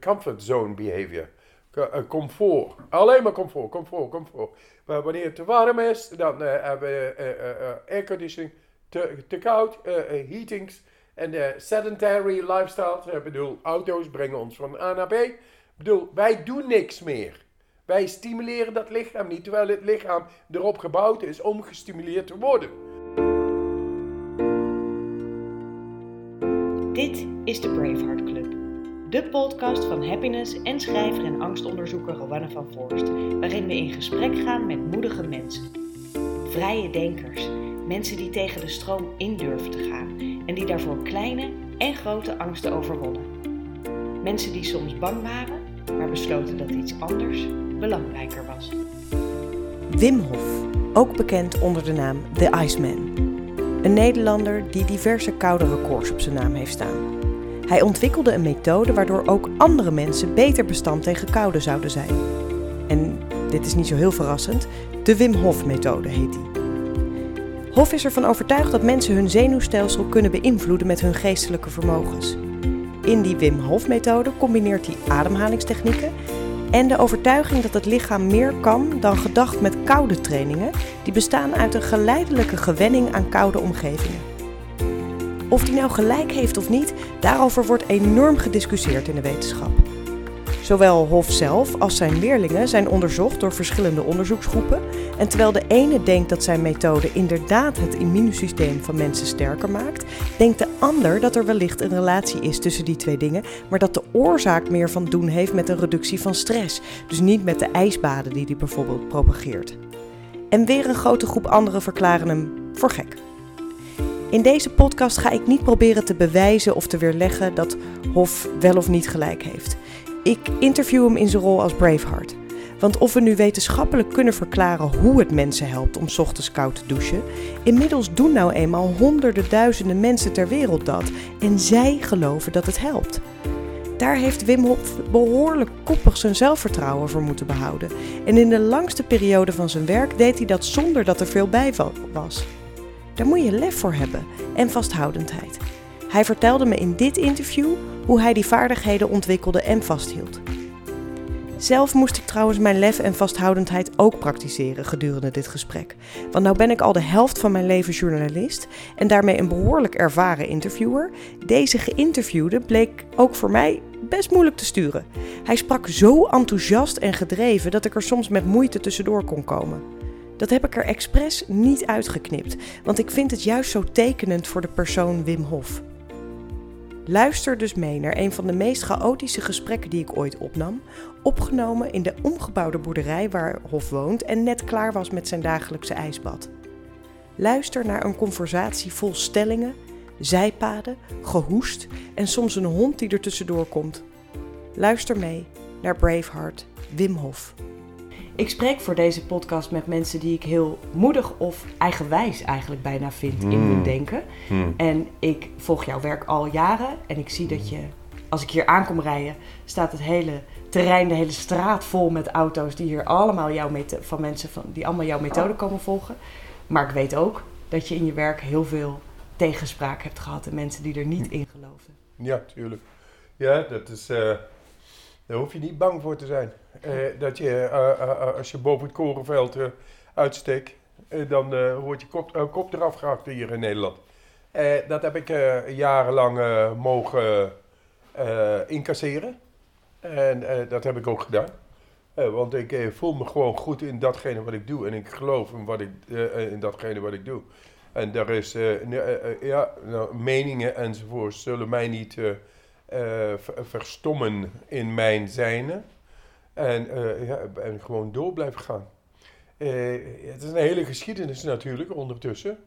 comfort zone behavior. comfort. Alleen maar comfort, comfort, comfort. Maar wanneer het te warm is, dan hebben we airconditioning. Te, te koud, heatings. En de sedentary lifestyle, ik bedoel, auto's brengen ons van A naar B. Ik bedoel, wij doen niks meer. Wij stimuleren dat lichaam niet, terwijl het lichaam erop gebouwd is om gestimuleerd te worden. Dit is de Braveheart Club. De podcast van happiness en schrijver en angstonderzoeker Rowanne van Voorst, waarin we in gesprek gaan met moedige mensen. Vrije denkers, mensen die tegen de stroom in durven te gaan en die daarvoor kleine en grote angsten overwonnen. Mensen die soms bang waren, maar besloten dat iets anders belangrijker was. Wim Hof, ook bekend onder de naam The Iceman. Een Nederlander die diverse koude records op zijn naam heeft staan. Hij ontwikkelde een methode waardoor ook andere mensen beter bestand tegen koude zouden zijn. En dit is niet zo heel verrassend, de Wim Hof methode heet die. Hof is ervan overtuigd dat mensen hun zenuwstelsel kunnen beïnvloeden met hun geestelijke vermogens. In die Wim Hof methode combineert hij ademhalingstechnieken en de overtuiging dat het lichaam meer kan dan gedacht met koude trainingen, die bestaan uit een geleidelijke gewenning aan koude omgevingen. Of die nou gelijk heeft of niet, daarover wordt enorm gediscussieerd in de wetenschap. Zowel Hof zelf als zijn leerlingen zijn onderzocht door verschillende onderzoeksgroepen. En terwijl de ene denkt dat zijn methode inderdaad het immuunsysteem van mensen sterker maakt, denkt de ander dat er wellicht een relatie is tussen die twee dingen, maar dat de oorzaak meer van doen heeft met een reductie van stress. Dus niet met de ijsbaden die hij bijvoorbeeld propageert. En weer een grote groep anderen verklaren hem voor gek. In deze podcast ga ik niet proberen te bewijzen of te weerleggen dat Hof wel of niet gelijk heeft. Ik interview hem in zijn rol als Braveheart. Want of we nu wetenschappelijk kunnen verklaren hoe het mensen helpt om ochtends koud te douchen, inmiddels doen nou eenmaal honderden duizenden mensen ter wereld dat en zij geloven dat het helpt. Daar heeft Wim Hof behoorlijk koppig zijn zelfvertrouwen voor moeten behouden. En in de langste periode van zijn werk deed hij dat zonder dat er veel bij was. Daar moet je lef voor hebben en vasthoudendheid. Hij vertelde me in dit interview hoe hij die vaardigheden ontwikkelde en vasthield. Zelf moest ik trouwens mijn lef en vasthoudendheid ook praktiseren gedurende dit gesprek. Want nou ben ik al de helft van mijn leven journalist en daarmee een behoorlijk ervaren interviewer. Deze geïnterviewde bleek ook voor mij best moeilijk te sturen. Hij sprak zo enthousiast en gedreven dat ik er soms met moeite tussendoor kon komen. Dat heb ik er expres niet uitgeknipt, want ik vind het juist zo tekenend voor de persoon Wim Hof. Luister dus mee naar een van de meest chaotische gesprekken die ik ooit opnam, opgenomen in de omgebouwde boerderij waar Hof woont en net klaar was met zijn dagelijkse ijsbad. Luister naar een conversatie vol stellingen, zijpaden, gehoest en soms een hond die er tussendoor komt. Luister mee naar Braveheart Wim Hof. Ik spreek voor deze podcast met mensen die ik heel moedig of eigenwijs eigenlijk bijna vind in hun hmm. denken. Hmm. En ik volg jouw werk al jaren en ik zie dat je, als ik hier aankom rijden, staat het hele terrein, de hele straat vol met auto's die hier allemaal jouw van mensen van, die allemaal jouw methode komen volgen. Maar ik weet ook dat je in je werk heel veel tegenspraak hebt gehad en mensen die er niet in geloofden. Ja, tuurlijk. Ja, dat is. Uh, daar hoef je niet bang voor te zijn. Uh, dat je, uh, als je boven het korenveld uitsteekt, dan wordt je kop, kop eraf gehakt hier in Nederland. dat heb ik jarenlang mogen incasseren. En dat heb ik ook gedaan. want ik voel me gewoon goed in datgene wat ik doe. En ik geloof in, wat ik, in datgene wat ik doe. En daar is, ja, nou, meningen enzovoort zullen mij niet verstommen in mijn zijne. En, uh, ja, en gewoon door blijven gaan. Uh, het is een hele geschiedenis natuurlijk ondertussen.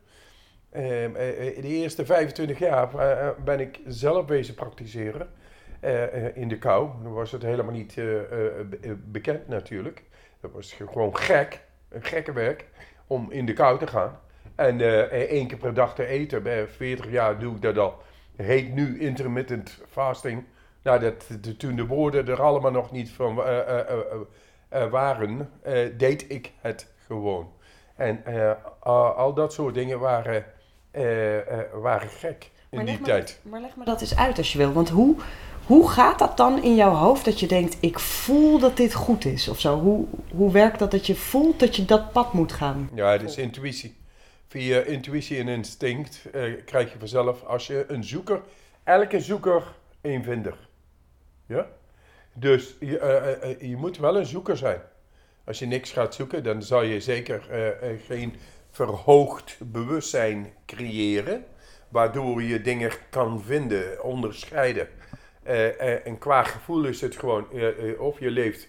Uh, de eerste 25 jaar ben ik zelf bezig praktiseren in de kou. Dan was het helemaal niet bekend natuurlijk. Dat was gewoon gek, een gekke werk om in de kou te gaan. En één keer per dag te eten. Bij 40 jaar doe ik dat al. Heet nu intermittent fasting. Nou, dat, toen de woorden er allemaal nog niet van uh, uh, waren, deed ik het gewoon. En al, al, dat soort dingen waren, waren gek in die tijd. maar leg me dat eens uit als je wil. Want hoe, Hoe gaat dat dan in jouw hoofd dat je denkt, ik voel dat dit goed is of zo? Hoe, hoe werkt dat dat je voelt dat je dat pad moet gaan? Ja, het is intuïtie. Via intuïtie en instinct eh, krijg je vanzelf, als je een zoeker, elke zoeker een vinder. Ja? Dus je, eh, eh, eh, je moet wel een zoeker zijn. Als je niks gaat zoeken, dan zal je zeker geen verhoogd bewustzijn creëren, waardoor je dingen kan vinden, onderscheiden. En qua gevoel is het gewoon, of je leeft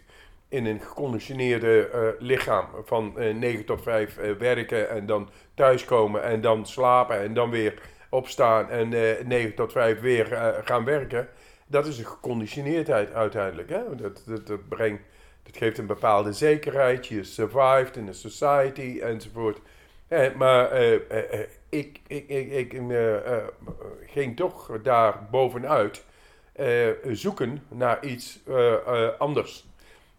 in een geconditioneerde eh, lichaam van eh 9 tot 5 eh, werken en dan thuiskomen en dan slapen en dan weer opstaan en eh 9 tot 5 weer gaan werken. Dat is een geconditioneerdheid uiteindelijk. Hè? Dat, dat, brengt, dat geeft een bepaalde zekerheid. Je survived in a society enzovoort. Eh, maar ik, ik, ik, ik ging toch daar bovenuit zoeken naar iets anders.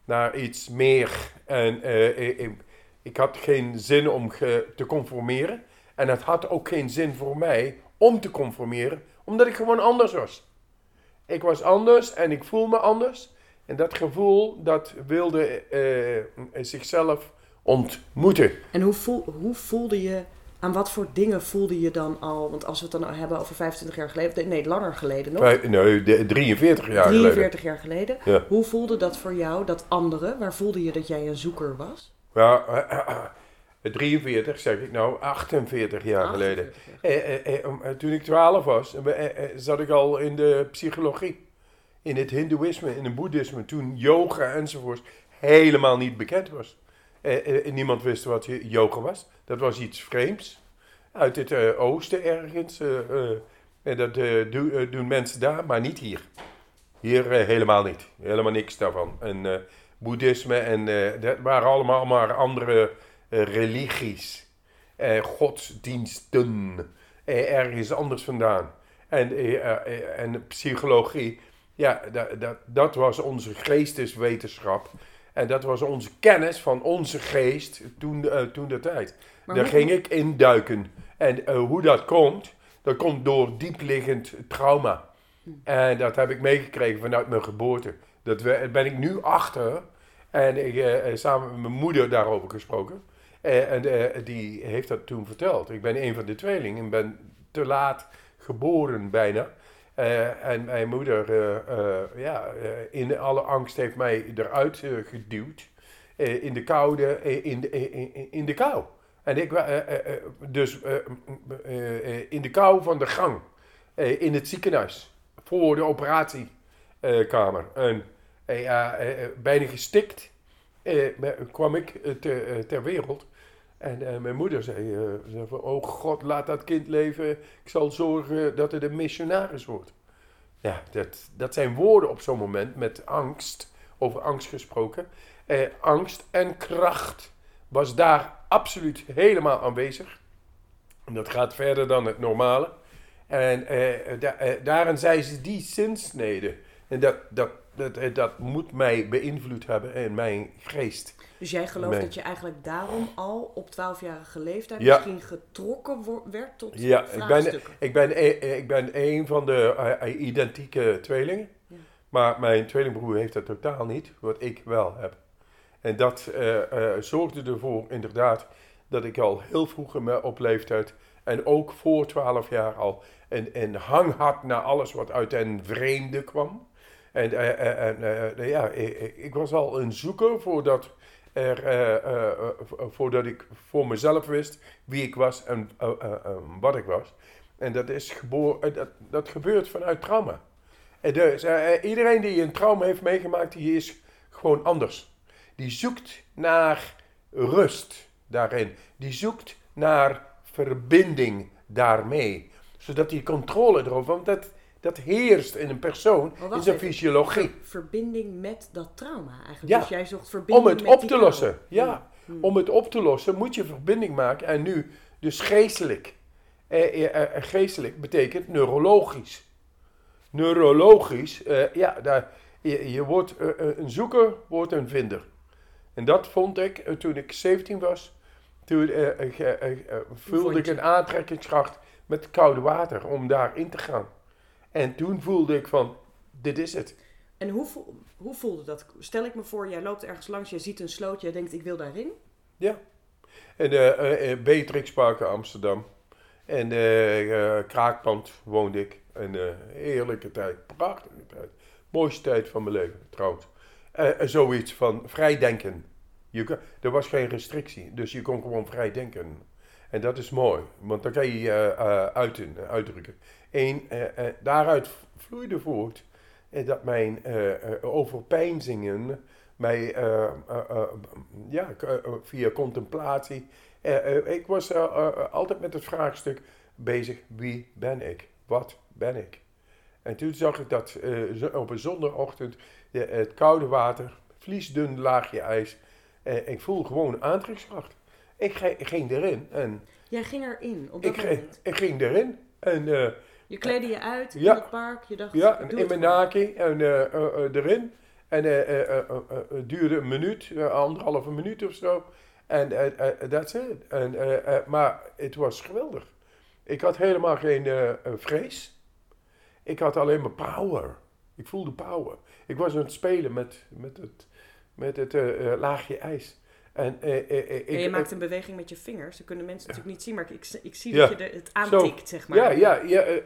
Naar iets meer. En eh, ik, ik- ik had geen zin om te conformeren. En het had ook geen zin voor mij om te conformeren, omdat ik gewoon anders was. Ik was anders en ik voel me anders. En dat gevoel, dat wilde eh, zichzelf ontmoeten. En hoe, voel, hoe voelde je, aan wat voor dingen voelde je dan al? Want als we het dan hebben over 25 jaar geleden, nee, langer geleden nog. Nee, de- 43 jaar 43 jaar geleden. Ja. Hoe voelde dat voor jou, dat andere? Waar voelde je dat jij een zoeker was? geleden. Ja, eh, eh, eh, 43 zeg ik nou, 48 jaar geleden. 48 jaar. Eh, eh, eh, om- eh, toen ik 12 was, eh, eh, eh, zat ik al in de psychologie. In het hindoeïsme, in het boeddhisme, toen yoga enzovoort helemaal niet bekend was. Eh, eh, niemand wist wat yoga was. Dat was iets vreemds. Uit het eh, oosten ergens. en dat doe- doen mensen daar, maar niet hier. Hier helemaal niet. Helemaal niks daarvan. En boeddhisme en dat waren allemaal maar andere religies. Godsdiensten. ergens anders vandaan. En, en psychologie, ja, dat, dat, dat was onze geesteswetenschap. En dat was onze kennis van onze geest toen, eh, toen de tijd. Maar Daar hoe- ging ik induiken. En eh, hoe dat komt, dat komt door diepliggend trauma. En dat heb ik meegekregen vanuit mijn geboorte. Dat we, ben ik nu achter. En ik eh, eh, samen met mijn moeder daarover gesproken. Eh, en eh, die heeft dat toen verteld. Ik ben een van de tweelingen. Ik ben te laat geboren bijna. Eh, en mijn moeder, eh, eh, ja, in alle angst heeft mij eruit geduwd. In de koude, in, de, in, de kou. En ik, dus in de kou van de gang. In het ziekenhuis. Voor de operatiekamer. en bijna gestikt kwam ik te- ter wereld. En eh, mijn moeder zei, eh, zei van, oh God, laat dat kind leven. Ik zal zorgen dat het een missionaris wordt. Ja, dat, dat zijn woorden op zo'n moment met angst, over angst gesproken. Eh, angst en kracht was daar absoluut helemaal aanwezig. En dat gaat verder dan het normale. En da- daarin zei ze die zinsnede. En dat, dat, dat, eh, dat moet mij beïnvloed hebben in mijn geest. Dus jij gelooft dat je eigenlijk daarom al op 12-jarige leeftijd Ja. misschien getrokken werd tot Ja, ik ben, vraagstukken? ik ben, e- ik ben een van de eh, eh, identieke tweelingen. Ja. Maar mijn tweelingbroer heeft dat totaal niet, wat ik wel heb. En dat eh, eh, zorgde ervoor inderdaad dat ik al heel vroeg in mijn- op leeftijd en ook voor 12 jaar al een, een hang had naar alles wat uit den vreemde kwam. En, eh, eh, eh, ja, ik, was al een zoeker voordat, er, voordat ik voor mezelf wist wie ik was en wat ik was. En dat, is geboren, dat, dat gebeurt vanuit trauma. En dus, iedereen die een trauma heeft meegemaakt, die is gewoon anders. Die zoekt naar rust daarin. Die zoekt naar verbinding daarmee. Zodat hij controle erover, want dat, dat heerst in een persoon, in wacht zijn even. fysiologie. Verbinding met dat trauma eigenlijk. Ja. Dus jij zocht verbinding Om het met op te trauma. lossen. Ja, om het op te lossen moet je verbinding maken. En nu, dus geestelijk. Eh, eh, eh, geestelijk betekent neurologisch. Neurologisch, eh, ja, daar, je, je wordt eh, eh, een zoeker, wordt een vinder. En dat vond ik eh, toen ik 17 was. Toen eh, eh, eh, eh, voelde ik een aantrekkingskracht met koude water om daarin te gaan. En toen voelde ik van, dit is het. En hoe, hoe voelde dat? Stel ik me voor, jij loopt ergens langs, je ziet een sloot, jij denkt ik wil daarin. Ja. En uh, Beatrix Park in Amsterdam. En eh, Kraakpand woonde ik. En eh heerlijke tijd, prachtige tijd. Mooiste tijd van mijn leven, trouwens. Eh, zoiets van vrijdenken. Je, er was geen restrictie, dus je kon gewoon vrij denken. En dat is mooi, want dan kan je je uiten, uitdrukken. En eh, eh, daaruit vloeide voort eh, dat mijn overpeinzingen mij ja, via contemplatie. ik was altijd met het vraagstuk bezig: wie ben ik? Wat ben ik? En toen zag ik dat op een zondagochtend de- het koude water, vliesdun laagje ijs. ik voel gewoon aantrekkingskracht. Ik, ging erin en Jij ging erin op dat ik, moment. ik ging erin. En Je kleedde je uit in het park, je dacht, ja, in mijn naki en eh, eh, eh, erin. En eh, eh, eh, eh, eh, het duurde een minuut, eh, anderhalve minuut of zo. En eh, eh, that's it. En, eh, eh, maar het was geweldig. Ik had helemaal geen eh, eh, vrees. Ik had alleen maar power. Ik voelde power. Ik was aan het spelen met, met het, met het eh, eh, laagje ijs. En, eh, eh, eh, ik, En je ik- maakt een beweging met je vingers. Dat kunnen mensen natuurlijk niet zien, maar ik, ik zie dat je het aantikt, zeg maar. Ja, ja, ja eh,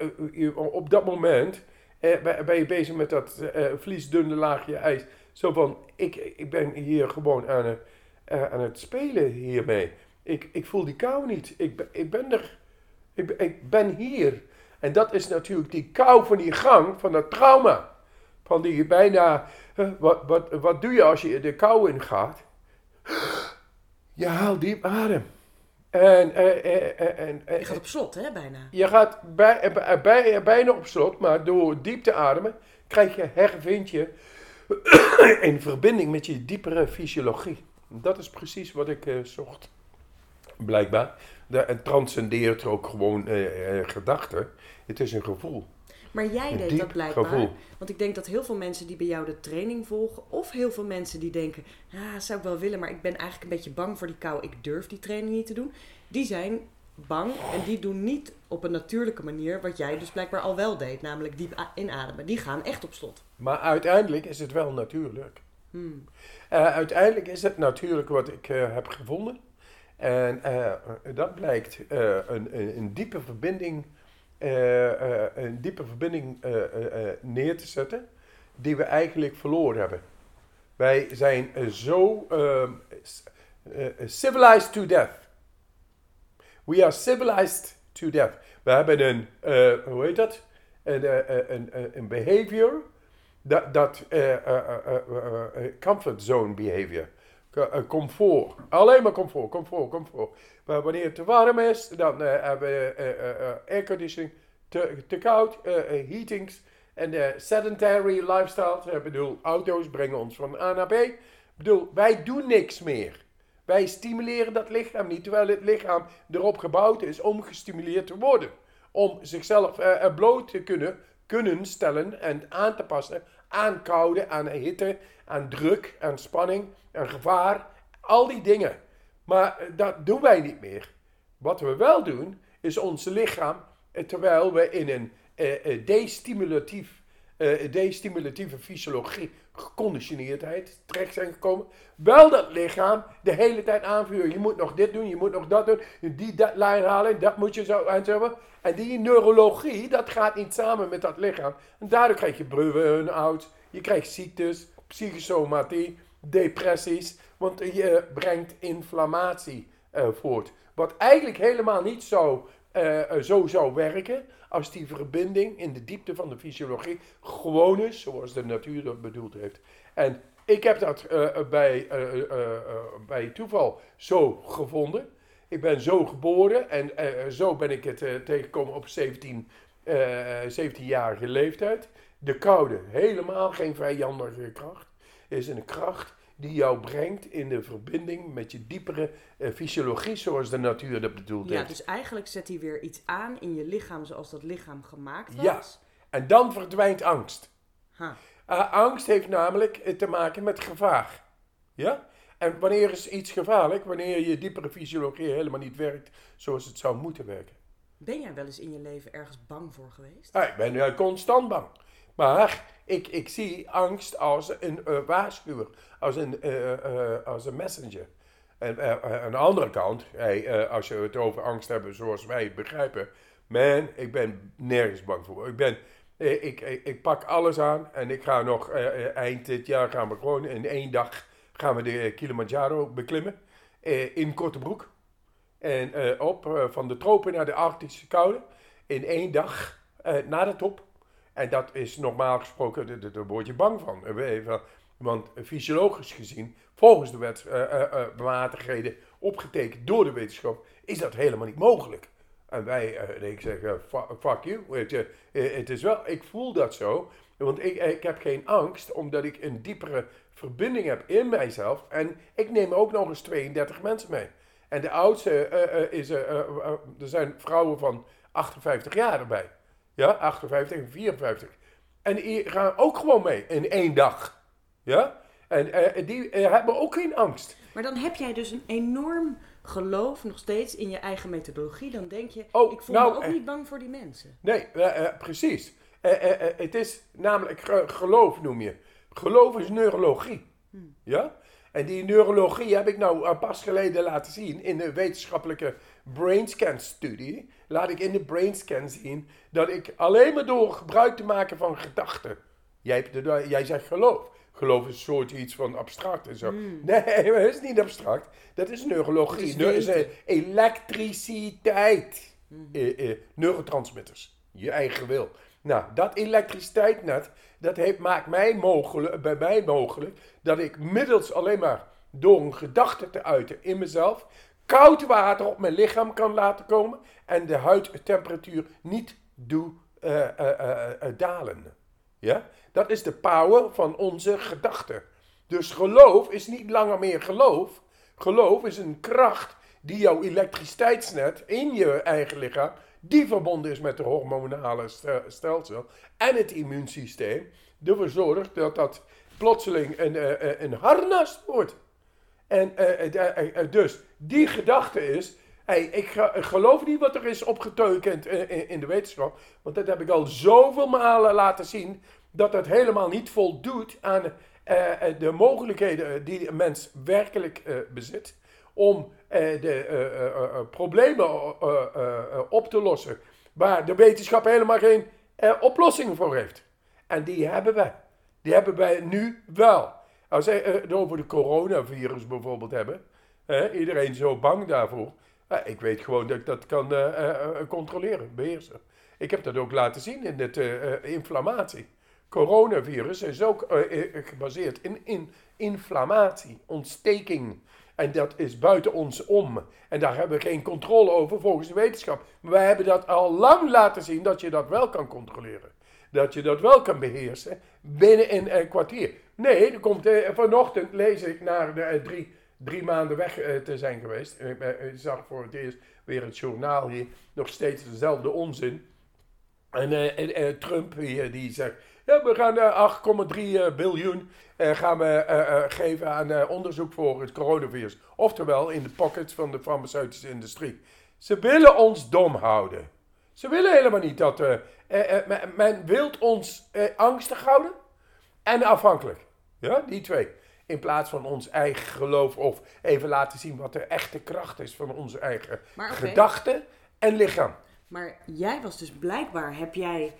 eh, op dat moment eh, ben je bezig met dat eh, vliesdunne laagje ijs. Zo van, ik, ik ben hier gewoon aan het, eh, aan het spelen hiermee. Ik, ik voel die kou niet. Ik, ben- ik ben er. Ik, ben- ik ben hier. En dat is natuurlijk die kou van die gang, van dat trauma. Van die bijna, eh, wat, wat, wat doe je als je de kou ingaat? Je haalt diep adem. En, eh, eh, eh, en, eh, Je gaat op slot, hè, bijna. je gaat bij, eh, bij, eh, bijna op slot, maar door diep te ademen krijg je, hervind je in verbinding met je diepere fysiologie. Dat is precies wat ik eh, zocht. Blijkbaar. De, het transcendeert ook gewoon eh, eh, gedachten. Het is een gevoel. Maar jij Een deed dat blijkbaar. gevoel. Want ik denk dat heel veel mensen die bij jou de training volgen, of heel veel mensen die denken, ah, zou ik wel willen, maar ik ben eigenlijk een beetje bang voor die kou, ik durf die training niet te doen. Die zijn bang en die doen niet op een natuurlijke manier wat jij dus blijkbaar al wel deed, namelijk diep inademen. Die gaan echt op slot. Maar uiteindelijk is het wel natuurlijk. Hmm. Eh, uiteindelijk is het natuurlijk wat ik eh, heb gevonden. En eh, dat blijkt een, een, een diepe verbinding, een diepe verbinding eh, eh, eh, neer te zetten, die we eigenlijk verloren hebben. Wij zijn eh, zo ehm, eh, eh, civilized to death. We are civilized to death. We hebben een, eh, hoe heet dat? Een, eh, eh, een, een, een behavior dat, dat eh, eh, eh, eh, eh, eh, comfort zone behavior. Eh, comfort. Alleen maar comfort, comfort, comfort. Maar wanneer het te warm is, dan eh, hebben we eh, airconditioning. Te, te koud, heatings. En de sedentary lifestyle. Ik bedoel, auto's brengen ons van A naar B. Ik bedoel, wij doen niks meer. Wij stimuleren dat lichaam niet, terwijl het lichaam erop gebouwd is om gestimuleerd te worden. Om zichzelf eh, bloot te kunnen, kunnen stellen en aan te passen aan koude, aan hitte, aan druk, aan spanning, aan gevaar. Al die dingen. Maar eh, dat doen wij niet meer. Wat we wel doen, is ons lichaam, eh, terwijl we in een eh, destimulatief, destimulatieve fysiologie, geconditioneerdheid terecht zijn gekomen, wel dat lichaam de hele tijd aanvuren. Je moet nog dit doen, je moet nog dat doen, die deadline halen, dat moet je zo en zo. En die neurologie, dat gaat niet samen met dat lichaam. En daardoor krijg je burn-out, je krijgt ziektes, psychosomatie, depressies, want je brengt inflammatie eh, voort. Wat eigenlijk helemaal niet zo, eh, eh, zo zou werken als die verbinding in de diepte van de fysiologie gewoon is zoals de natuur dat bedoeld heeft. En ik heb dat eh, bij, bij toeval zo gevonden. Ik ben zo geboren en zo ben ik het tegengekomen op 17, eh 17-jarige leeftijd. De koude, helemaal geen vijandige kracht, is een kracht die jou brengt in de verbinding met je diepere eh, fysiologie zoals de natuur dat bedoeld Ja, heeft. dus eigenlijk zet hij weer iets aan in je lichaam zoals dat lichaam gemaakt was. Ja. En dan verdwijnt angst. Ha. Uh, angst heeft namelijk eh, te maken met gevaar. Ja? En wanneer is iets gevaarlijk? Wanneer je diepere fysiologie helemaal niet werkt zoals het zou moeten werken. Ben jij wel eens in je leven ergens bang voor geweest? Ah, ik ben eh, constant bang. Maar ik, ik zie angst als een uh, waarschuwer, als een, uh, uh, als een messenger. En aan de andere kant, als je het over angst hebt zoals wij het begrijpen, man, ik ben nergens bang voor. Ik, ben, ik, ik, ik pak alles aan en ik ga nog eind dit jaar gaan we gewoon in één dag gaan we de Kilimanjaro beklimmen in korte broek. En op van de tropen naar de Arctische koude in één dag naar de top. En dat is normaal gesproken, daar word je bang van. Want fysiologisch gezien, volgens de wetsmatigheden uh, opgetekend door de wetenschap, is dat helemaal niet mogelijk. En wij, uh, ik zeg, fuck you. Het is wel, ik voel dat zo. Want ik, ik heb geen angst, omdat ik een diepere verbinding heb in mijzelf. En ik neem ook nog eens 32 mensen mee. En de oudste is, er zijn vrouwen van 58 jaar erbij. Ja, 58 en 54. En die gaan ook gewoon mee in één dag. Ja? En uh, die uh, hebben ook geen angst. Maar dan heb jij dus een enorm geloof nog steeds in je eigen methodologie. Dan denk je, oh, ik voel nou, me ook uh, niet bang voor die mensen. Nee, precies. het is namelijk geloof noem je. Geloof is neurologie. Hmm. Ja? En die neurologie heb ik nou pas geleden laten zien in de wetenschappelijke brainscan-studie. Laat ik in de brainscan zien dat ik alleen maar door gebruik te maken van gedachten. Jij, jij zegt geloof. Geloof is een soort iets van abstract en zo. Hmm. Nee, dat is niet abstract. Dat is neurologie. Dat is, elektriciteit. Hmm. Eh, eh, neurotransmitters. Je eigen wil. Nou, dat elektriciteitsnet, dat heeft, maakt mij mogelijk, bij mij mogelijk dat ik middels alleen maar door een gedachte te uiten in mezelf, koud water op mijn lichaam kan laten komen en de huidtemperatuur niet doe uh, uh, dalen. Ja? Dat is de power van onze gedachten. Dus geloof is niet langer meer geloof. Geloof is een kracht die jouw elektriciteitsnet in je eigen lichaam, die verbonden is met de hormonale stelsel en het immuunsysteem, ervoor zorgt dat dat plotseling een, een harnas wordt. En dus die gedachte is, hey, ik, geloof niet wat er is opgetekend in, de wetenschap, want dat heb ik al zoveel malen laten zien, dat dat helemaal niet voldoet aan de mogelijkheden die een mens werkelijk bezit om de problemen op te lossen waar de wetenschap helemaal geen oplossing voor heeft. En die hebben wij. Die hebben wij nu wel. Als we het over de coronavirus bijvoorbeeld hebben, iedereen zo bang daarvoor. ik weet gewoon dat ik dat kan controleren, beheersen. Ik heb dat ook laten zien in de inflammatie. Coronavirus is ook gebaseerd in, in inflammatie, ontsteking. En dat is buiten ons om. En daar hebben we geen controle over volgens de wetenschap. Maar wij hebben dat al lang laten zien dat je dat wel kan controleren. Dat je dat wel kan beheersen binnen een kwartier. Nee, er komt, eh, vanochtend lees ik naar de, eh, drie, drie maanden weg eh, te zijn geweest. Ik, ik zag voor het eerst weer het journaal hier. Nog steeds dezelfde onzin. En Trump hier, die zegt... Ja, we gaan 8,3 biljoen gaan we, geven aan onderzoek voor het coronavirus. Oftewel in de pockets van de farmaceutische industrie. Ze willen ons dom houden. Ze willen helemaal niet dat... men, men wil ons angstig houden en afhankelijk. Ja, die twee. In plaats van ons eigen geloof of even laten zien wat de echte kracht is van onze eigen okay. gedachten en lichaam. Maar jij was dus blijkbaar, heb jij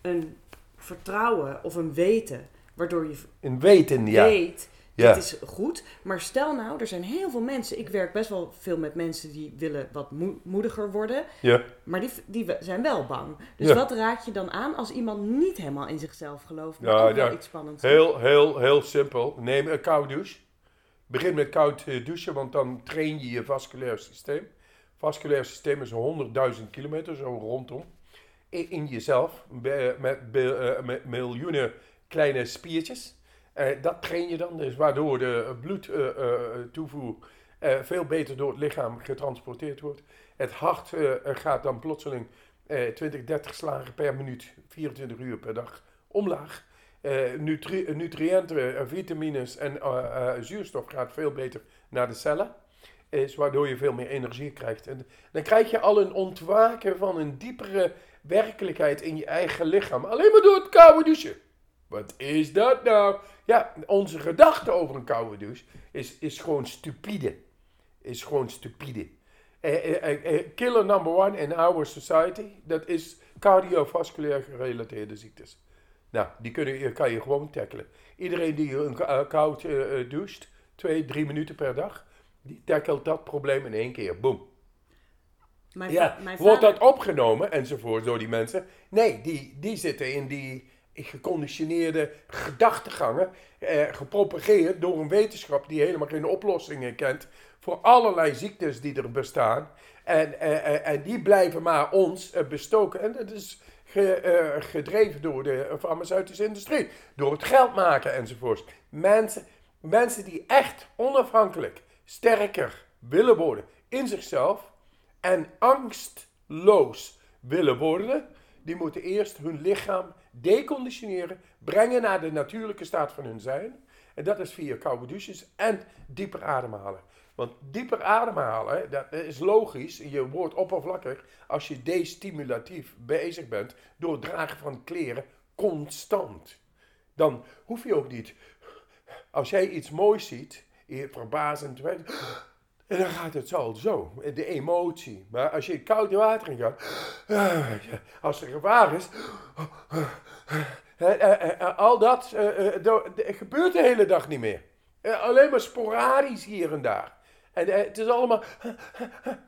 een vertrouwen of een weten, waardoor je een weten, ja. weet ja. Het is goed. Maar stel nou, er zijn heel veel mensen. Ik werk best wel veel met mensen die willen wat moediger worden. Ja. Maar die, die zijn wel bang. Dus wat raad je dan aan als iemand niet helemaal in zichzelf gelooft? Maar ja, ook wel iets spannends. Heel, heel, heel simpel. Neem een koude douche. Begin met koud eh, douchen, want dan train je je vasculair systeem. Vasculair systeem is 100.000 kilometer, zo rondom. In, jezelf, met, eh, met miljoenen kleine spiertjes. Uh, dat train je dan, dus waardoor de bloedtoevoer uh, uh, veel beter door het lichaam getransporteerd wordt. Het hart gaat dan plotseling 20, 30 slagen per minuut, 24 uur per dag omlaag. Nutri nutriënten, vitamines en zuurstof gaat veel beter naar de cellen. Is waardoor je veel meer energie krijgt. En dan krijg je al een ontwaken van een diepere werkelijkheid in je eigen lichaam. Alleen maar door het koude douchen. Wat is dat nou? Ja, onze gedachte over een koude douche is, is gewoon stupide. Is gewoon stupide. Eh, eh, eh, killer number one in our society, dat is cardiovasculair gerelateerde ziektes. Nou, die kunnen, kan je gewoon tackelen. Iedereen die een koud doucht, twee, drie minuten per dag, die tackelt dat probleem in één keer. Boom. Mijn ja, mijn wordt dat opgenomen enzovoort door die mensen? Nee, die, die zitten in die geconditioneerde gedachtegangen, eh, gepropageerd door een wetenschap die helemaal geen oplossingen kent voor allerlei ziektes die er bestaan. En, eh, eh en die blijven maar ons eh, bestoken. En dat is eh, gedreven door de farmaceutische industrie, door het geld maken enzovoort. Mensen, mensen die echt onafhankelijk, sterker willen worden in zichzelf en angstloos willen worden, die moeten eerst hun lichaam deconditioneren, brengen naar de natuurlijke staat van hun zijn. En dat is via koude douches en dieper ademhalen. Want dieper ademhalen, dat is logisch. Je wordt oppervlakkig als je destimulatief bezig bent door het dragen van kleren constant. Dan hoef je ook niet, als jij iets moois ziet, verbazend, en dan gaat het zo, zo, de emotie. Maar als je in koud water in gaat, als er gevaar is, al dat gebeurt de hele dag niet meer. Alleen maar sporadisch hier en daar. En het is allemaal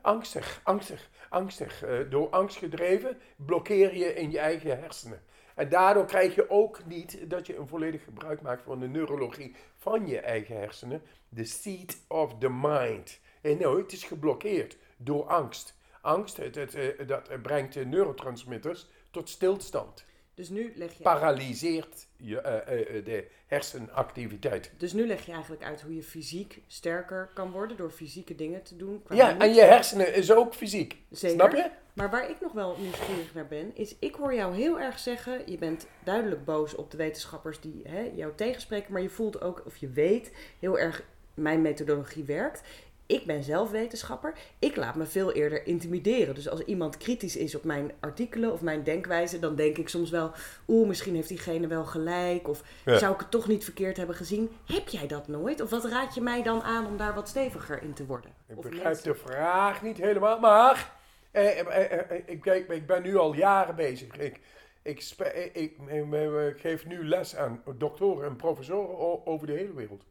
angstig, angstig, angstig. Door angst gedreven blokkeer je in je eigen hersenen. En daardoor krijg je ook niet dat je een volledig gebruik maakt van de neurologie van je eigen hersenen. The seat of the mind. En nou, het is geblokkeerd door angst. Angst, het, het, het, dat brengt de neurotransmitters tot stilstand. Dus nu leg je... Paralyseert je, uh, uh, de hersenactiviteit. Dus nu leg je eigenlijk uit hoe je fysiek sterker kan worden door fysieke dingen te doen. ja, en je hersenen is ook fysiek. Zeker. Snap je? Maar waar ik nog wel nieuwsgierig naar ben, is ik hoor jou heel erg zeggen, je bent duidelijk boos op de wetenschappers die hè, jou tegenspreken, maar je voelt ook, of je weet heel erg, mijn methodologie werkt ik ben zelf wetenschapper. Ik laat me veel eerder intimideren. Dus als iemand kritisch is op mijn artikelen of mijn denkwijze, dan denk ik soms wel, oeh, misschien heeft diegene wel gelijk. Of zou ik het toch niet verkeerd hebben gezien? Heb jij dat nooit? Of wat raad je mij dan aan om daar wat steviger in te worden? Ik begrijp de vraag niet helemaal, maar eh, eh, eh, ik, ik, ben nu al jaren bezig. Ik, ik, ik, ik geef nu les aan doktoren en professoren over de hele wereld.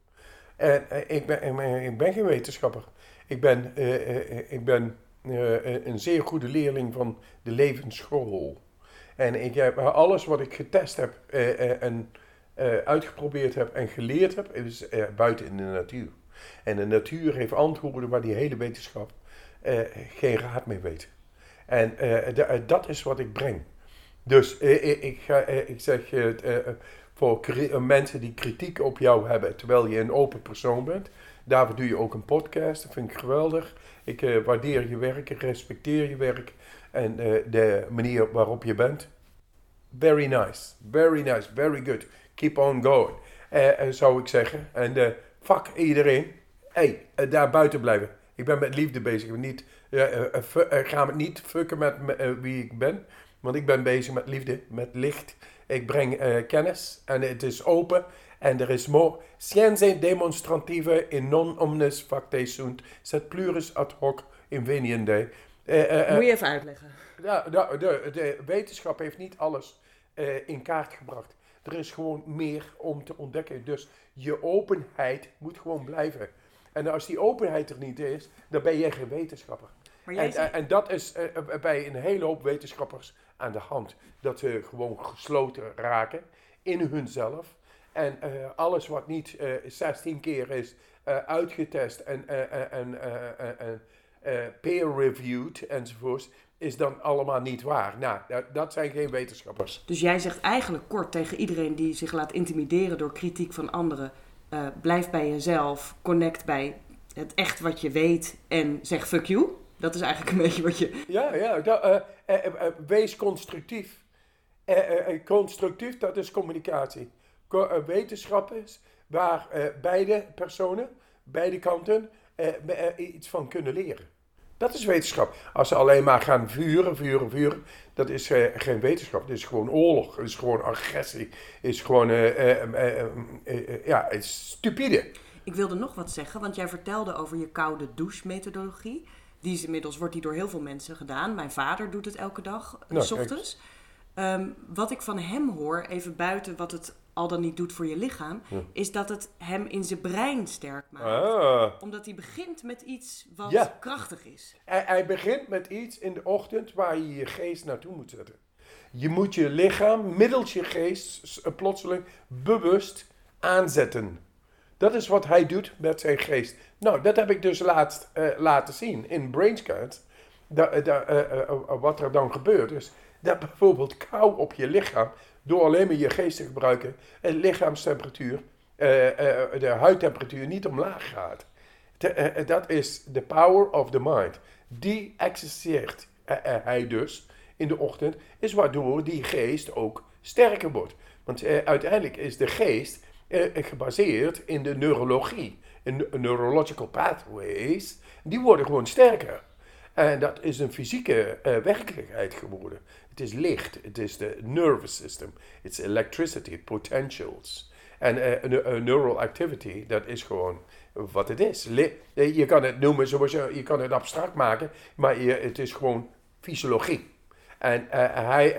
En ik, ben, ik ben geen wetenschapper. Ik ben, ik ben een zeer goede leerling van de levensschool. En ik heb alles wat ik getest heb en uitgeprobeerd heb en geleerd heb, is buiten in de natuur. En de natuur heeft antwoorden waar die hele wetenschap geen raad mee weet. En dat is wat ik breng. Dus ik, ga, ik zeg, voor eh, mensen die kritiek op jou hebben, terwijl je een open persoon bent. Daarvoor doe je ook een podcast, dat vind ik geweldig. Ik uh, waardeer je werk, ik respecteer je werk en uh, de manier waarop je bent. Very nice, very nice, very good. Keep on going, zou ik zeggen. En fuck iedereen. hey, daar buiten blijven. Ik ben met liefde bezig. Niet, ga me niet fucken met wie ik ben, want ik ben bezig met liefde, met licht ik breng uh, kennis en het is open. En er is more. Scienze demonstrative in non omnis facte sunt, sed plurus ad hoc inveniende. Uh, uh, Moet je even uitleggen. Ja, de, de, de wetenschap heeft niet alles in kaart gebracht. Er is gewoon meer om te ontdekken. Dus je openheid moet gewoon blijven. En als die openheid er niet is, dan ben je geen wetenschapper. En, en, dat is bij een hele hoop wetenschappers aan de hand. Dat ze gewoon gesloten raken in hunzelf. En uh, alles wat niet uh, eh, 16 keer is uh, uitgetest en, en peer-reviewed enzovoorts, is dan allemaal niet waar. Nou, dat, dat, zijn geen wetenschappers. Dus jij zegt eigenlijk kort tegen iedereen die zich laat intimideren door kritiek van anderen: blijf bij jezelf, connect bij het echt wat je weet en zeg fuck you. Dat is eigenlijk een beetje wat je. Ja, ja. Dat, uh, uh, wees constructief. constructief, dat is communicatie. Co wetenschap is waar beide personen, beide kanten, iets van kunnen leren. Dat is wetenschap. Als ze alleen maar gaan vuren, vuren, vuren, dat is eh, geen wetenschap. Dat is gewoon oorlog. Dat is gewoon agressie. Dat is gewoon, eh, eh, eh, eh, eh, ja, stupide. Ik wilde nog wat zeggen, want jij vertelde over je koude douche-methodologie. Die is inmiddels wordt die door heel veel mensen gedaan. Mijn vader doet het elke dag, eh, Nou, s ochtends. Ehm, wat ik van hem hoor, even buiten wat het al dan niet doet voor je lichaam, is dat het hem in zijn brein sterk maakt. Ah. Omdat hij begint met iets wat Ja. krachtig is. Hij, hij begint met iets in de ochtend waar je je geest naartoe moet zetten. Je moet je lichaam middels je geest plotseling bewust aanzetten. Dat is wat hij doet met zijn geest. Nou, dat heb ik dus laatst eh, laten zien in Brainscans. Da, eh, eh, wat er dan gebeurt is dat bijvoorbeeld kou op je lichaam, door alleen maar je geest te gebruiken, en lichaamstemperatuur, de huidtemperatuur niet omlaag gaat. Dat is the power of the mind. Die exerceert hij dus in de ochtend, is waardoor die geest ook sterker wordt. Want uiteindelijk is de geest eh, gebaseerd in de neurologie, in neurological pathways. Die worden gewoon sterker. En dat is een fysieke eh, werkelijkheid geworden. Het is licht, het is de nervous system, it's electricity, potentials. En eh, neural activity, dat is gewoon wat het is. Je kan het noemen zoals je, je kan het abstract maken, maar je, het is gewoon fysiologie. En, hij,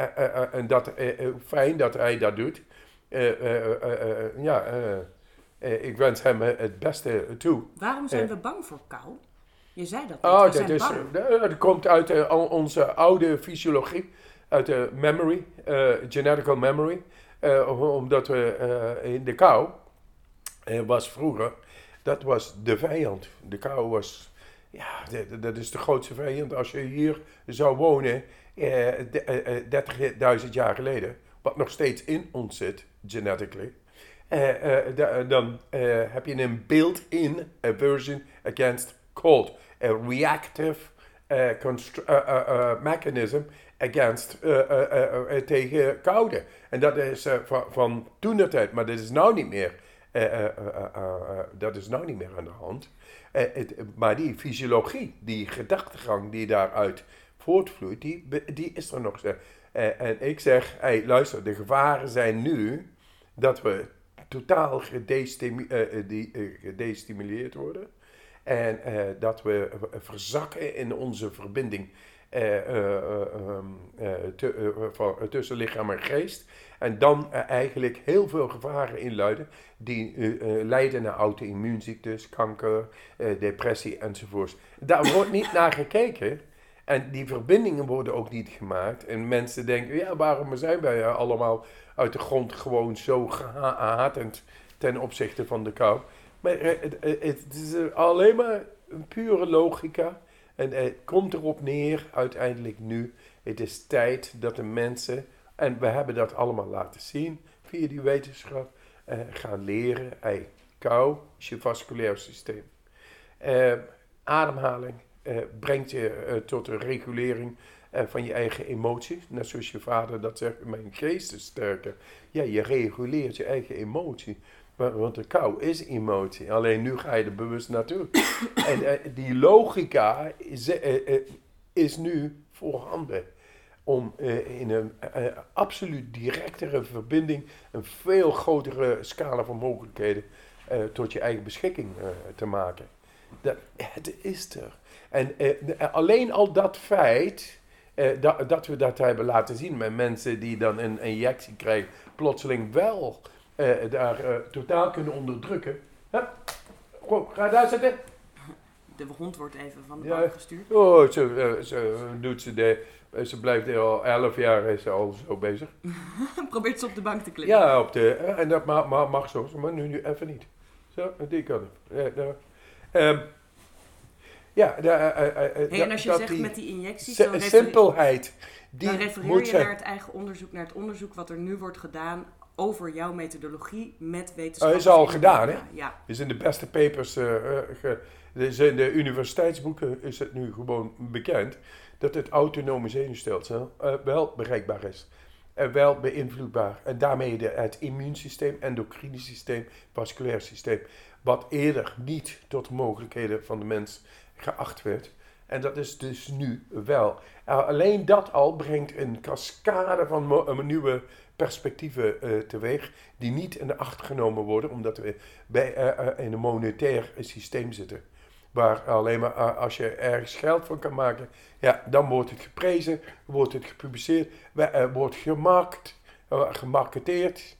en dat, fijn dat hij dat doet. Eh, eh, eh, ja, ik wens hem het beste toe. Waarom zijn we bang voor kou? Je zei dat. Oh, dat, zijn is, dat komt uit onze oude fysiologie, uit de memory, genetical memory. Omdat we in de kou, was vroeger, dat was de vijand. De kou was, ja, dat- is de grootste vijand. Als je hier zou wonen, eh, 30.000 jaar geleden, wat nog steeds in ons zit, genetically. eh, eh, da- dan eh, heb je een built-in aversion against cold. A reactive eh, eh, eh, eh, mechanism against eh, eh, eh, eh, tegen koude. En dat is eh, van, van toen maar dat is nou niet meer. eh, eh, eh, eh, eh, dat is nou niet meer aan de hand. Eh, maar die fysiologie, die gedachtegang die daaruit voortvloeit, die, die is er nog. steeds. Eh, en ik zeg, hey, luister, de gevaren zijn nu dat we totaal gedestimi- eh, eh, gedestimuleerd worden. En dat we verzakken in onze verbinding eh, eh, eh, ehm, eh, eh, eh, tussen lichaam en geest. En dan eigenlijk heel veel gevaren inluiden die leiden naar auto-immuunziektes, kanker, depressie enzovoorts. Daar wordt niet naar gekeken. En die verbindingen worden ook niet gemaakt. En mensen denken, ja, waarom zijn wij allemaal uit de grond gewoon zo gehatend ten opzichte van de kou? Maar eh, het, het- het is eh, alleen maar pure logica. En het komt erop neer, uiteindelijk nu. Het is tijd dat de mensen, en we hebben dat allemaal laten zien via die wetenschap, eh, gaan leren. Hey, kou is je vasculair systeem. Eh, ademhaling eh, brengt je eh, tot een regulering eh, van je eigen emoties. Net zoals je vader dat zegt, mijn geest is sterker. Ja, je reguleert je eigen emotie. Maar, want de kou is emotie. Alleen nu ga je er bewust naartoe. en die logica is, is nu voorhanden. Om in een absoluut directere verbinding, een veel grotere scala van mogelijkheden tot je eigen beschikking te maken. Dat, het is er. En eh, de- alleen al dat feit, eh, dat, dat we dat hebben laten zien met mensen die dan een injectie krijgen, plotseling wel eh, daar eh, totaal kunnen onderdrukken. Hup. Goed, ga daar zitten. De hond wordt even van de Ja. bank gestuurd. Oh, ze, eh, ze doet ze de, eh, ze blijft er al elf jaar is ze al zo bezig. Probeert ze op de bank te klimmen. Ja, op de, eh, en dat mag, mag, mag zo, maar nu, nu even niet. Zo, die kan. Ja, nou. Ehm, ja, de, Hey, dat- en als je dat zegt die met die injecties, si- simpelheid, die dan refereer moet je zijn. naar het eigen onderzoek, naar het onderzoek wat er nu wordt gedaan over jouw methodologie met Oh, wetenschap. is al gedaan, hè? Ja, is in de beste papers, ge- dus in de universiteitsboeken is het nu gewoon bekend dat het autonome zenuwstelsel wel bereikbaar is. En wel beïnvloedbaar. En daarmee de, het immuunsysteem, endocrine systeem, vasculair systeem. Wat eerder niet tot de mogelijkheden van de mens geacht werd. En dat is dus nu wel. Uh, alleen dat al brengt een cascade van mo- nieuwe perspectieven uh, teweeg, die niet in de acht genomen worden, omdat we bij, in een monetair systeem zitten. Waar alleen maar als je ergens geld van kan maken, ja, dan wordt het geprezen, wordt het gepubliceerd, wordt gemarkt, gemarketeerd.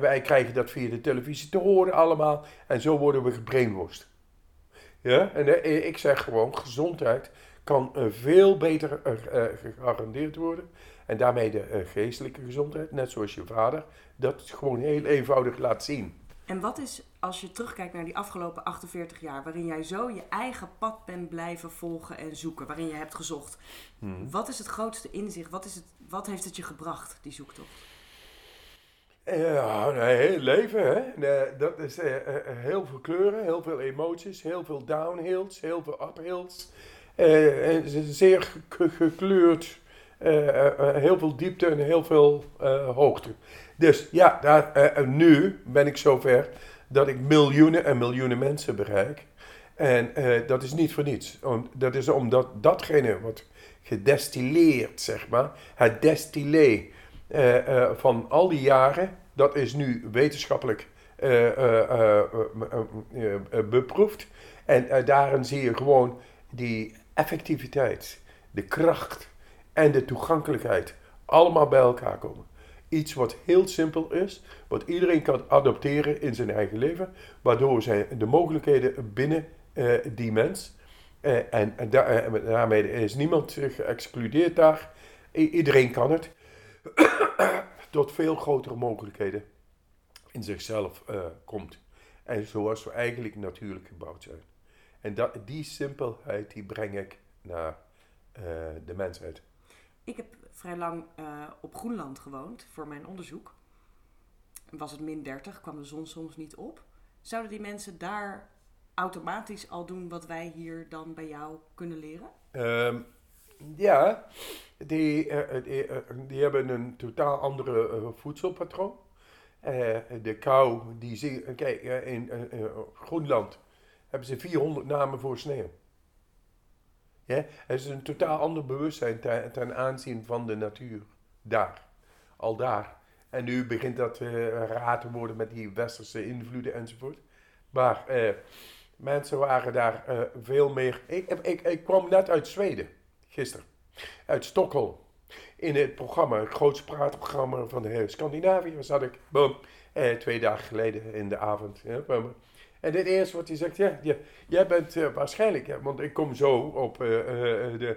wij krijgen dat via de televisie te horen allemaal en zo worden we gebrainwashed. Ja, en ik zeg gewoon, gezondheid kan veel beter gegarandeerd worden. En daarmee de geestelijke gezondheid, net zoals je vader, dat gewoon heel eenvoudig laat zien. En wat is, als je terugkijkt naar die afgelopen 48 jaar, waarin jij zo je eigen pad bent blijven volgen en zoeken, waarin je hebt gezocht. Hmm. Wat is het grootste inzicht? Wat, is het, wat heeft het je gebracht, die zoektocht? Ja, een heel leven, hè. Dat is uh, heel veel kleuren, heel veel emoties, heel veel downhills, heel veel uphills. Zeer gekleurd, heel veel diepte en heel veel hoogte. Dus ja, daar, nu ben ik zover dat ik miljoenen en miljoenen mensen bereik. En dat is niet voor niets. Dat is omdat datgene wat gedestilleerd, zeg maar, het destillé van al die jaren dat is nu wetenschappelijk uh, beproefd. En daarin zie je gewoon die effectiviteit, de kracht en de toegankelijkheid allemaal bij elkaar komen. Iets wat heel simpel is, wat iedereen kan adopteren in zijn eigen leven, waardoor zijn de mogelijkheden binnen die mens. en, en daarmee is niemand geëxcludeerd daar. iedereen kan het tot veel grotere mogelijkheden in zichzelf uh, komt. En zoals we eigenlijk natuurlijk gebouwd zijn. En dat, die simpelheid die breng ik naar uh, de mensheid. Ik heb vrij lang uh, op Groenland gewoond voor mijn onderzoek. Was het min 30, kwam de zon soms niet op. Zouden die mensen daar automatisch al doen wat wij hier dan bij jou kunnen leren? Um, ja, die, uh, die, uh, die, hebben een totaal andere uh, voedselpatroon. de kou, die zie kijk, in Groenland hebben ze 400 namen voor sneeuw. Ja, het is een totaal ander bewustzijn ten, aanzien van de natuur. Daar, al daar. En nu begint dat raar te worden met die westerse invloeden enzovoort. Maar mensen waren daar veel meer. Ik, ik, ik kwam net uit Zweden gisteren, uit Stockholm. In het programma, het grootste praatprogramma van de Scandinavië, zat ik, boom, eh, twee dagen geleden in de avond. Ja, en het eerste wat hij zegt, ja, ja jij bent uh, waarschijnlijk, ja, want ik kom zo op uh, uh, de,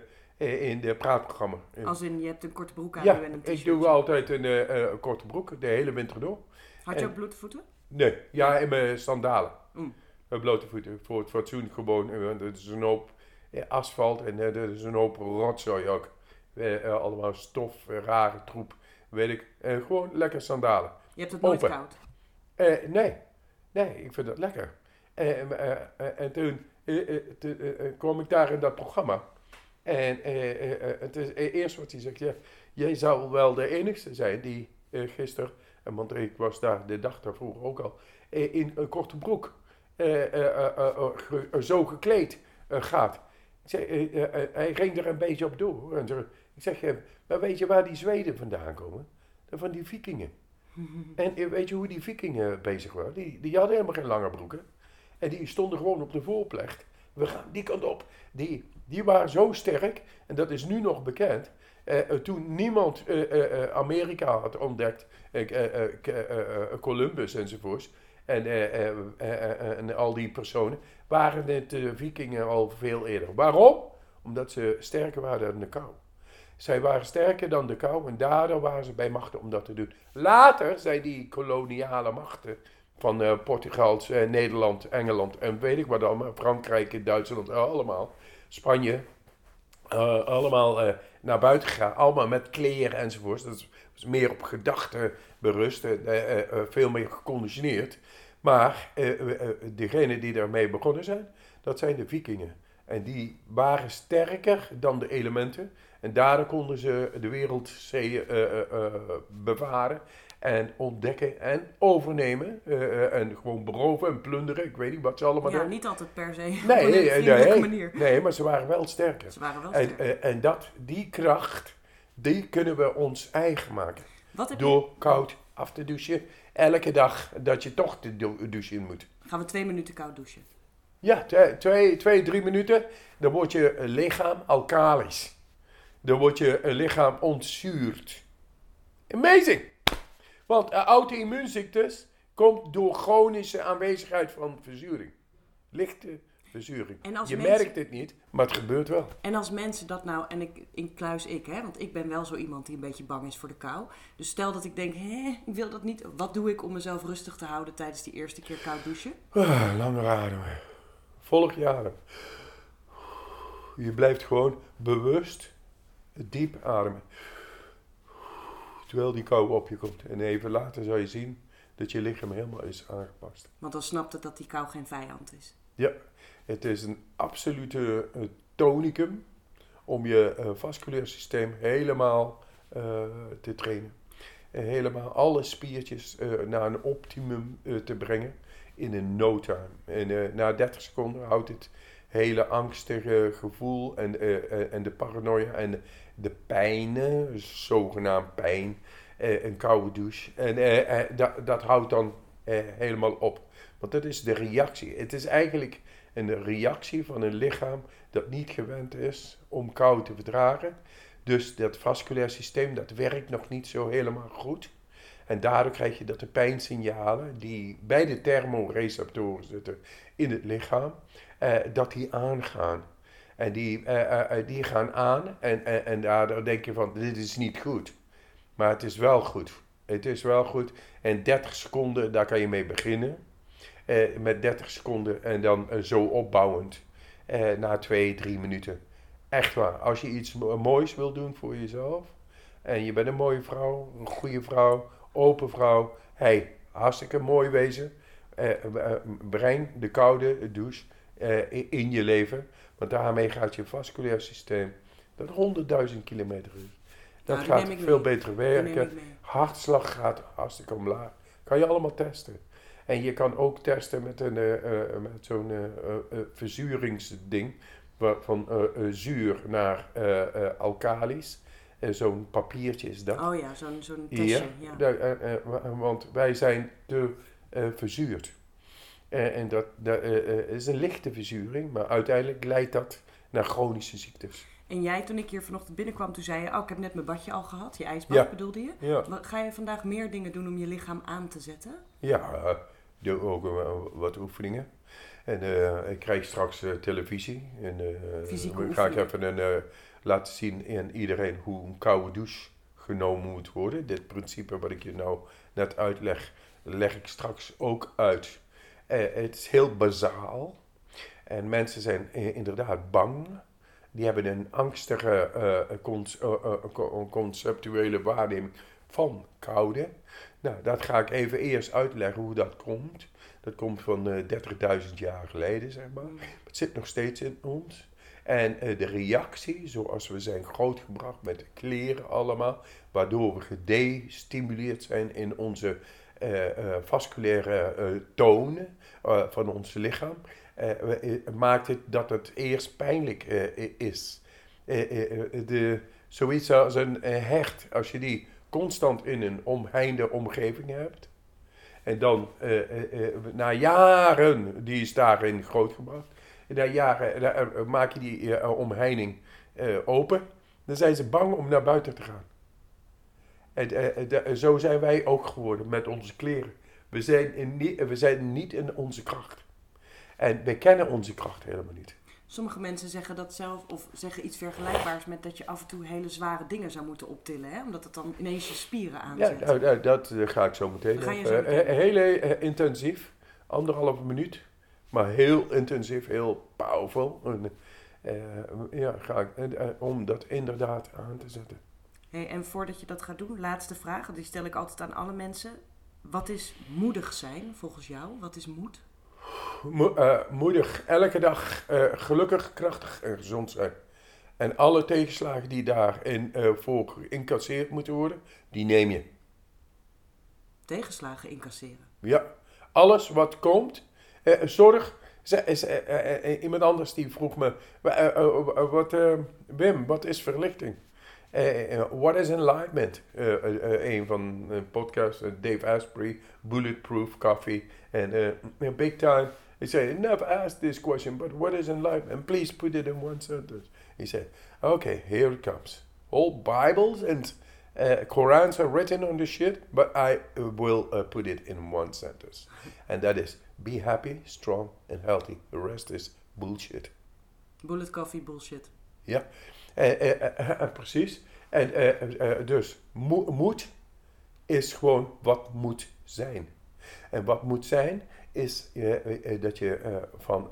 in de praatprogramma. Als in, je hebt een korte broek aan ja, en een ik doe altijd een korte broek, de hele winter door. Had je ook blote voeten? Nee, ja, in mijn sandalen. Mm. blote voeten, voor het fatsoen gewoon, het is een hoop asfalt en uh, er is een hoop rotzooi ook. Uh, allemaal stof, rare troep, weet ik. gewoon lekker sandalen. Je hebt het nooit Open. koud? nee, nee, ik vind dat lekker. en toen kwam ik daar in dat programma. En het is eerst wat hij zegt, ja, jij zou wel de enigste zijn die gisteren, want ik was daar de dag daarvoor ook al, in een korte broek zo gekleed gaat. Zeg, uh, hij ging er een beetje op door. En zo, ik zeg, maar weet je waar die Zweden vandaan komen? Van die vikingen. en weet je hoe die vikingen bezig waren? Die, die hadden helemaal geen lange broeken. En die stonden gewoon op de voorplecht. We gaan die kant op. Die, die waren zo sterk, en dat is nu nog bekend. Toen niemand Amerika had ontdekt, Columbus enzovoorts, en, en al die personen, waren het de vikingen al veel eerder. Waarom? Omdat ze sterker waren dan de kou. Zij waren sterker dan de kou en daardoor waren ze bij machten om dat te doen. Later zijn die koloniale machten van Portugal, Nederland, Engeland en weet ik wat allemaal, Frankrijk, Duitsland, allemaal, Spanje, allemaal naar buiten gegaan. Allemaal met kleren enzovoort. Dat is, meer op gedachten berust, veel meer geconditioneerd. Maar degenen die daarmee begonnen zijn, dat zijn de vikingen. En die waren sterker dan de elementen. En daardoor konden ze de wereldzeeën uh, bevaren. en ontdekken en overnemen. eh, eh, en gewoon beroven en plunderen. Ik weet niet wat ze allemaal Ja, doen. niet altijd per se Nee, op een nee, nee, manier. nee, maar ze waren wel sterker. Ze waren wel En, sterk. eh, en dat, die kracht, die kunnen we ons eigen maken. Wat heb je- Door koud af te douchen. Elke dag dat je toch de dou- douche in moet. Gaan we twee minuten koud douchen. Ja, twee, twee, drie minuten. Dan wordt je lichaam alkalisch. Dan wordt je lichaam ontzuurd. Amazing! Want uh, auto-immuunziektes komt door chronische aanwezigheid van verzuring. Lichte verzuring. Je mensen- merkt het niet, maar het gebeurt wel. En als mensen dat nou, en ik inkluis ik, hè, want ik ben wel zo iemand die een beetje bang is voor de kou. Dus stel dat ik denk, hè, ik wil dat niet. Wat doe ik om mezelf rustig te houden tijdens die eerste keer koud douchen? Ah, langer ademen. Volg je adem. Je blijft gewoon bewust diep ademen. Terwijl die kou op je komt. En even later zal je zien dat je lichaam helemaal is aangepast. Want dan snapt het dat die kou geen vijand is. Ja, het is een absolute eh, tonicum om je eh, vasculair systeem helemaal eh, te trainen. En helemaal alle spiertjes naar een optimum te brengen in een no time. En na 30 seconden houdt het hele angstige gevoel en, en de paranoia en de pijnen, zogenaamd pijn, een koude douche. En dat, dat houdt dan helemaal op. Want dat is de reactie. Het is eigenlijk een reactie van een lichaam dat niet gewend is om kou te verdragen. Dus dat vasculair systeem dat werkt nog niet zo helemaal goed. En daardoor krijg je dat de pijnsignalen die bij de thermoreceptoren zitten in het lichaam, eh, dat die aangaan. En die, eh, eh, eh, die gaan aan en, en, en daardoor denk je van dit is niet goed. Maar het is wel goed. Het is wel goed. En 30 seconden, daar kan je mee beginnen. Eh, met 30 seconden en dan eh, zo opbouwend. eh, na 2, 3 minuten. Echt waar. Als je iets mo- moois wil doen voor jezelf. En je bent een mooie vrouw, een goede vrouw, open vrouw. hey, hartstikke mooi wezen. Breng de koude douche in je leven. Want daarmee gaat je vasculair systeem, dat 100.000 kilometer is. Dat Nou, gaat veel mee. beter werken. Hartslag gaat hartstikke omlaag. Kan je allemaal testen. En je kan ook testen met, een, eh, eh, met zo'n eh, verzuringsding. Van zuur naar alkalisch. Zo'n papiertje is dat. Oh ja, zo'n zo'n testje. Ja. want wij zijn te verzuurd. En dat, dat is een lichte verzuring, maar uiteindelijk leidt dat naar chronische ziektes. En jij, toen ik hier vanochtend binnenkwam, toen zei je, oh, ik heb net mijn badje al gehad. Je ijsbad Ja. bedoelde je? Ja. Ga je vandaag meer dingen doen om je lichaam aan te zetten? Ja, doe ook eh, wat oefeningen. En eh, ik krijg straks eh, televisie. En dan ga ik even een, laten zien aan iedereen hoe een koude douche genomen moet worden. Dit principe wat ik je nou net uitleg, leg ik straks ook uit. Het is heel bazaal. En mensen zijn inderdaad bang. Die hebben een angstige conceptuele waarneming van koude. Nou, dat ga ik even eerst uitleggen hoe dat komt. Dat komt van eh 30.000 jaar geleden, zeg maar. Het zit nog steeds in ons. En eh, de reactie, zoals we zijn grootgebracht met de kleren allemaal, waardoor we gedestimuleerd zijn in onze eh, vasculaire tonen van ons lichaam, maakt het dat het eerst pijnlijk is. De, zoiets als een hecht, als je die constant in een omheinde omgeving hebt, en dan eh, eh, eh, na jaren, die is daarin grootgebracht, na jaren maak je die omheining open, dan zijn ze bang om naar buiten te gaan. En zo zijn wij ook geworden met onze kleren. We zijn, in we zijn niet in onze kracht. En we kennen onze kracht helemaal niet. Sommige mensen zeggen dat zelf, of zeggen iets vergelijkbaars met dat je af en toe hele zware dingen zou moeten optillen. Hè? Omdat het dan ineens je spieren Ja, aanzet. nou, nou, dat eh, ga ik zo meteen. Ga je even. zo meteen. Eh, heel eh, intensief, anderhalve minuut, maar heel intensief, heel powerful. En, eh, ja, ga ik, eh, eh, om dat inderdaad aan te zetten. Hey, en voordat je dat gaat doen, laatste vraag, die stel ik altijd aan alle mensen. Wat is moedig zijn volgens jou? Wat is moed? Mo- eh, moedig, elke dag eh, gelukkig, krachtig en gezond zijn. En alle tegenslagen die daarin eh voor geïncasseerd moeten worden, die neem je. tegenslagen incasseren. Ja, alles wat komt, zorg. Iemand anders die vroeg me, wa- wat, Wim, wat is verlichting? Eh, eh, what is enlightenment? Eh, een van de podcasts, Dave Asprey, Bulletproof Coffee, eh, big time. He said, never asked this question, but what is enlightenment? Please put it in one sentence. He said, okay, here it comes. All Bibles and uh, Qurans are written on the shit, but I will uh, put it in one sentence. And that is, be happy, strong and healthy. The rest is bullshit. Bullet coffee bullshit. Eh, precies. En eh, eh, eh, dus mo- moed is gewoon wat moet zijn. En wat moet zijn is dat je van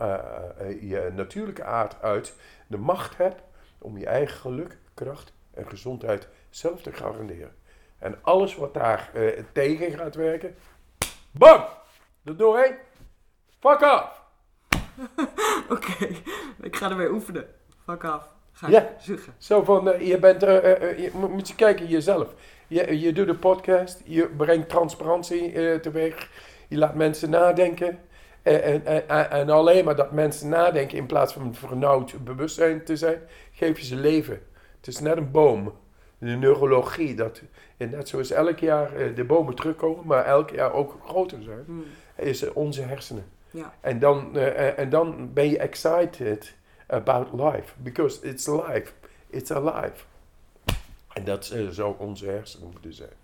je natuurlijke aard uit de macht hebt om je eigen geluk, kracht en gezondheid zelf te garanderen. En alles wat daar tegen gaat werken, bam! Er doorheen. Fuck off! Oké, ik ga er weer oefenen. Fuck af. Ga Ja. Zo van, eh, je bent, er, eh, eh, je moet- je kijken jezelf. Je, je doet een podcast, je brengt transparantie eh, teweeg, je laat mensen nadenken. En, en, en, en alleen maar dat mensen nadenken in plaats van vernauwd bewustzijn te zijn, geef je ze leven. Het is net een boom. De neurologie, dat, en net zoals elk jaar de bomen terugkomen, maar elk jaar ook groter zijn, Hmm. is onze hersenen. Ja. En dan, en dan ben je excited about life. Because it's life. It's alive. En dat eh, zou onze hersenen moeten zijn.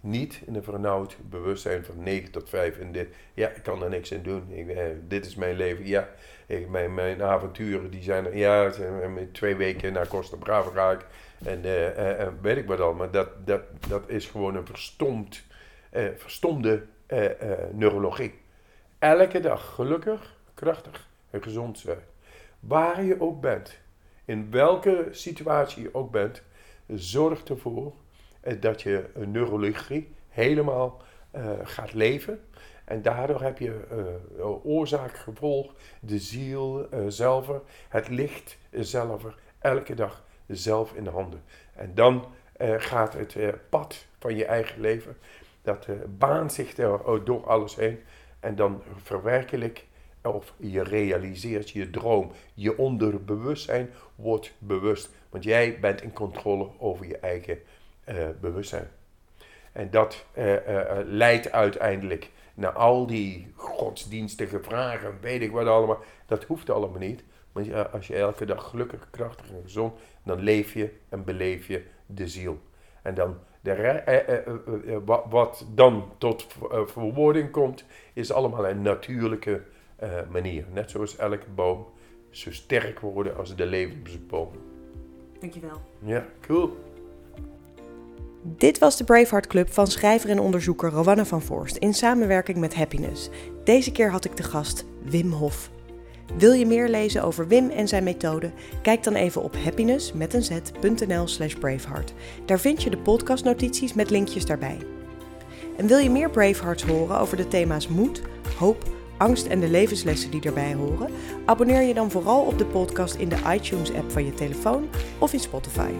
Niet in een vernauwd bewustzijn van 9 tot 5 en dit. Ja, ik kan er niks aan doen. Ik, eh, dit is mijn leven. Ja, mijn, mijn avonturen die zijn er. Ja, eh, twee weken naar Costa Brava ga ik. En eh, eh, weet ik wat al. Maar dat, dat, dat is gewoon een verstomd, verstomde neurologie. Elke dag gelukkig, krachtig en gezond zijn. Waar je ook bent, in welke situatie je ook bent, zorg ervoor eh, dat je neurologie helemaal eh, gaat leven. En daardoor heb je eh, oorzaak, gevolg, de ziel eh, zelf, het licht zelf, elke dag zelf in de handen. En dan gaat het pad van je eigen leven, dat baant zich er door alles heen. En dan verwerkelijk of je realiseert je droom. Je onderbewustzijn wordt bewust. Want jij bent in controle over je eigen eh, bewustzijn. En dat eh, eh, leidt uiteindelijk naar al die godsdienstige vragen, weet ik wat allemaal. Dat hoeft allemaal niet. Want als je elke dag gelukkig, krachtig en gezond, dan leef je en beleef je de ziel. En dan de wat, dan tot ver- verwoording komt, is allemaal een natuurlijke eh, manier. Net zoals elke boom zo sterk worden als de levensboom. Dankjewel. Ja, cool. Dit was de Braveheart Club van schrijver en onderzoeker Rowanne van Voorst in samenwerking met Happiness. Deze keer had ik de gast Wim Hof. Wil je meer lezen over Wim en zijn methode? Kijk dan even op happiness met een z.nl slash braveheart. Daar vind je de podcastnotities met linkjes daarbij. En wil je meer Bravehearts horen over de thema's moed, hoop, angst en de levenslessen die daarbij horen? Abonneer je dan vooral op de podcast in de iTunes app van je telefoon of in Spotify.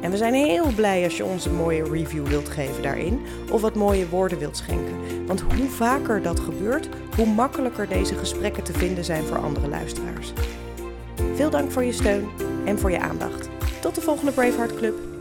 En we zijn heel blij als je ons een mooie review wilt geven daarin of wat mooie woorden wilt schenken. Want hoe vaker dat gebeurt, hoe makkelijker deze gesprekken te vinden zijn voor andere luisteraars. Veel dank voor je steun en voor je aandacht. Tot de volgende Braveheart Club.